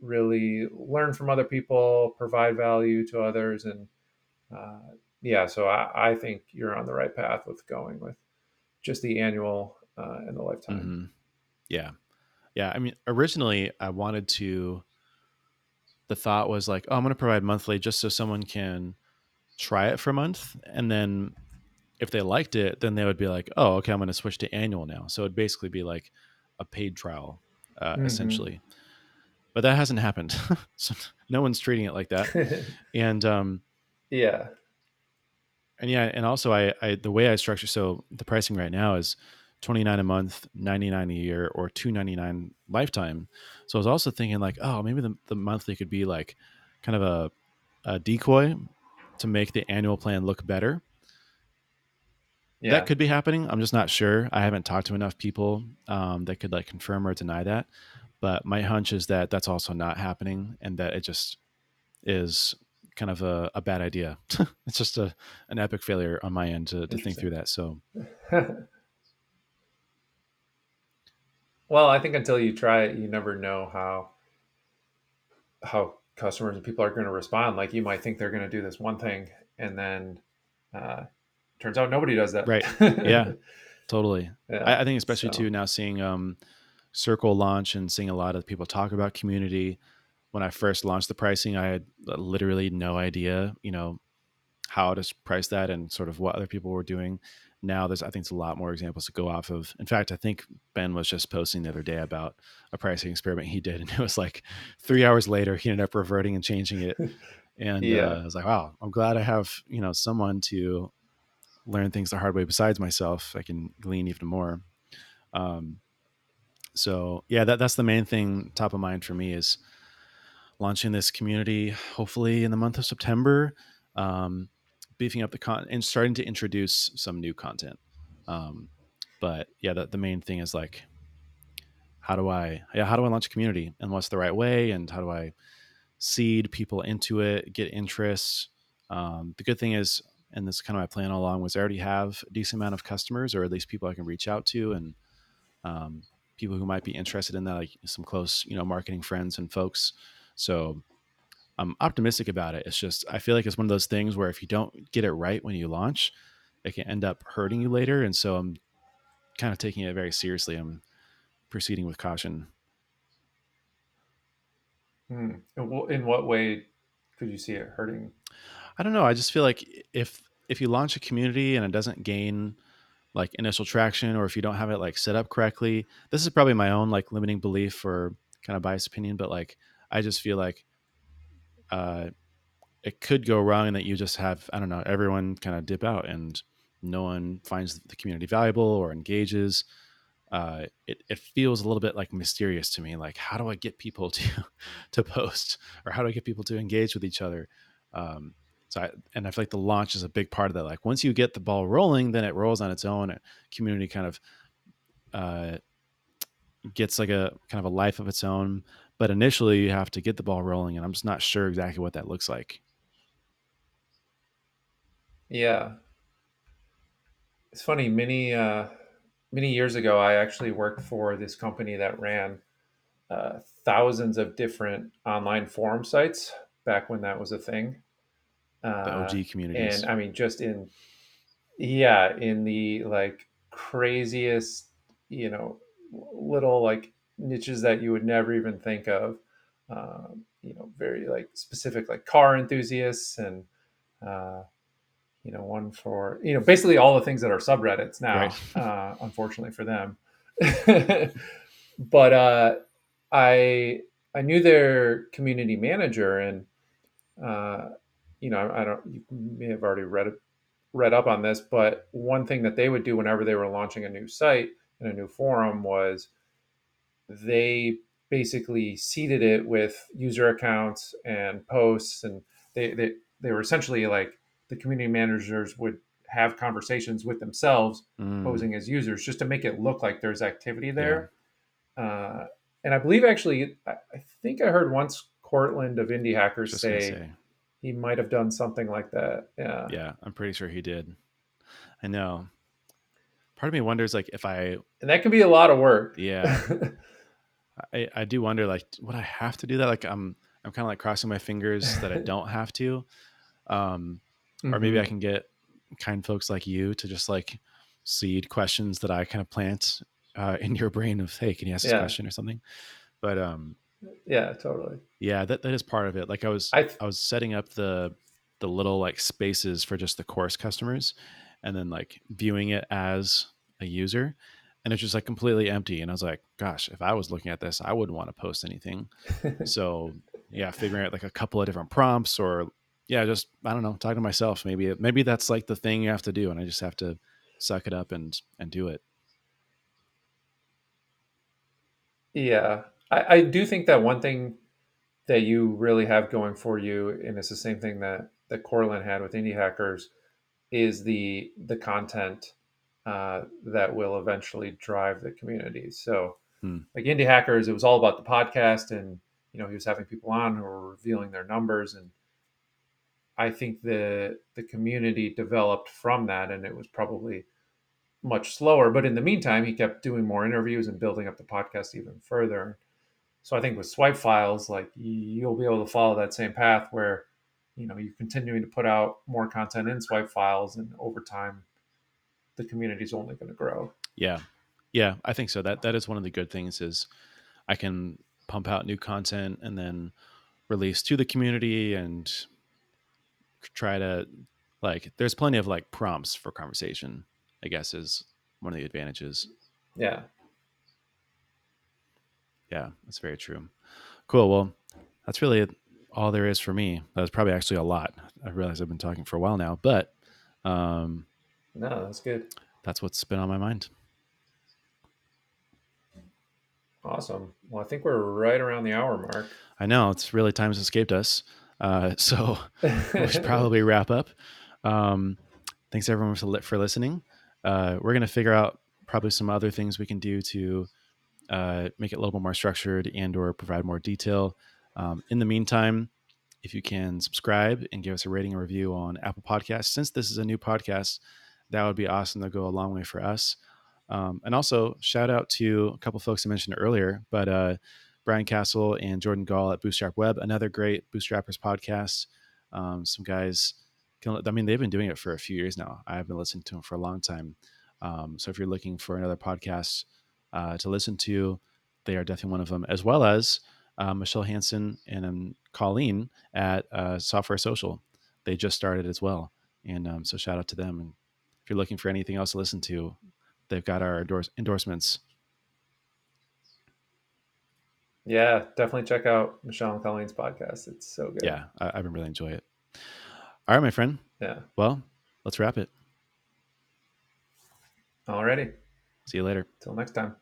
really learn from other people, provide value to others, and uh, yeah. So I, I, think you're on the right path with going with just the annual uh, and the lifetime. Mm-hmm. Yeah, yeah. I mean, originally I wanted to. The thought was like, oh, I'm going to provide monthly just so someone can try it for a month and then if they liked it then they would be like oh okay i'm going to switch to annual now so it'd basically be like a paid trial uh, mm-hmm. essentially but that hasn't happened so no one's treating it like that and um yeah and yeah and also I, I the way i structure so the pricing right now is 29 a month 99 a year or 299 lifetime so i was also thinking like oh maybe the, the monthly could be like kind of a, a decoy to make the annual plan look better. Yeah. That could be happening. I'm just not sure. I haven't talked to enough people um, that could like confirm or deny that. But my hunch is that that's also not happening, and that it just is kind of a, a bad idea. it's just a an epic failure on my end to, to think through that. So, well, I think until you try it, you never know how how customers and people are going to respond. Like you might think they're going to do this one thing and then uh, turns out nobody does that. Right. Yeah. Totally. Yeah, I, I think especially so- too now seeing um, Circle launch and seeing a lot of people talk about community. When I first launched the pricing, I had literally no idea, you know, how to price that and sort of what other people were doing. Now there's I think it's a lot more examples to go off of. In fact, I think Ben was just posting the other day about a pricing experiment he did, and it was like three hours later he ended up reverting and changing it. And Yeah. uh, I was like, wow, I'm glad I have you know someone to learn things the hard way besides myself. I can glean even more. Um, so yeah, that that's the main thing top of mind for me is launching this community hopefully in the month of September, um, beefing up the con and starting to introduce some new content. Um, but yeah, the, the main thing is like, how do I, yeah, how do I launch a community and what's the right way? And how do I seed people into it, get interest? Um, the good thing is, and this is kind of my plan all along was I already have a decent amount of customers or at least people I can reach out to and, um, people who might be interested in that, like some close, you know, marketing friends and folks. So I'm optimistic about it. It's just I feel like it's one of those things where if you don't get it right when you launch, it can end up hurting you later. And so I'm kind of taking it very seriously. I'm proceeding with caution. Hmm. In in what way could you see it hurting? I don't know. I just feel like if if you launch a community and it doesn't gain like initial traction or if you don't have it like set up correctly, this is probably my own like limiting belief or kind of biased opinion, but like I just feel like uh it could go wrong that you just have I don't know everyone kind of dip out and no one finds the community valuable or engages. Uh, it it feels a little bit like mysterious to me. Like how do I get people to to post or how do I get people to engage with each other? Um, so I, and I feel like the launch is a big part of that. Like once you get the ball rolling, then it rolls on its own. And community kind of uh, gets like a kind of a life of its own. But initially, you have to get the ball rolling, and I'm just not sure exactly what that looks like. Yeah, it's funny. Many uh, many years ago, I actually worked for this company that ran uh, thousands of different online forum sites back when that was a thing. The Uh, OG communities. and I mean, just in yeah, in the like craziest, you know, little like niches that you would never even think of. Um, you know, very like specific, like car enthusiasts and uh, you know, one for you know, basically all the things that are subreddits now. Right. Uh, unfortunately for them, but uh, I I knew their community manager, and uh, you know, I, don't. You may have already read read up on this, but one thing that they would do whenever they were launching a new site and a new forum was they basically seeded it with user accounts and posts, and they they they were essentially like the community managers would have conversations with themselves Mm, posing as users just to make it look like there's activity there. Uh, and I believe actually, I, I think I heard once Courtland of Indie Hackers say, say, he might have done something like that. Yeah. yeah, I'm pretty sure he did. I know. Part of me wonders, like, if I, And that can be a lot of work. yeah, I, I do wonder, like, would I have to do that? Like, I'm, I'm kind of like crossing my fingers that I don't have to. Um, or maybe. I can get kind folks like you to just like seed questions that I kind of plant uh, in your brain of, hey, can you ask this Yeah. question or something? But um, yeah, totally. yeah, that, that is part of it. Like I was I th- I was setting up the the little like spaces for just the course customers, and then like viewing it as a user, and it's just like completely empty. And I was like, gosh, if I was looking at this, I wouldn't want to post anything. So yeah, figuring out like a couple of different prompts or yeah, just I don't know, talking to myself. Maybe maybe that's like the thing you have to do, and I just have to suck it up and and do it. yeah, I, I do think that one thing that you really have going for you, and it's the same thing that that Courtland had with Indie Hackers, is the the content uh, that will eventually drive the community. So, Hmm. like Indie Hackers, it was all about the podcast, and you know he was having people on who were revealing their numbers, and I think the the community developed from that, and it was probably much slower. But in the meantime, he kept doing more interviews and building up the podcast even further. So I think with swipe files, like you'll be able to follow that same path where you know you're continuing to put out more content in swipe files and over time the community is only going to grow. Yeah. Yeah i think so. That that is one of the good things is i can pump out new content and then release to the community and try to like there's plenty of like prompts for conversation i guess is one of the advantages. Yeah yeah that's very true. Cool well that's really all there is for me. That was probably actually a lot. I realize i've been talking for a while now but um no that's good. that's what's been on my mind. Awesome. Well i think we're right around the hour mark. I know it's really time's escaped us uh, so we should probably wrap up. Um, thanks everyone for, for listening. Uh, we're going to figure out probably some other things we can do to uh, make it a little bit more structured and or provide more detail um, in the meantime if you can subscribe and give us a rating and review on apple podcasts since this is a new podcast that would be awesome to go a long way for us um, and also shout out to a couple folks i mentioned earlier but uh, brian castle and Jordan Gal at Bootstrapped Web another great bootstrappers podcast um, some guys I mean, they've been doing it for a few years now. I've been listening to them for a long time. Um, so if you're looking for another podcast uh, to listen to, they are definitely one of them, as well as uh, Michele Hansen and um, Colleen at uh, Software Social. They just started as well. And um, so shout out to them. And if you're looking for anything else to listen to, they've got our endorse- endorsements. Yeah, definitely check out Michele and Colleen's podcast. It's so good. Yeah, I, I've been really enjoy it. All right, my friend. Yeah. Well, let's wrap it. Alrighty. See you later. Till next time.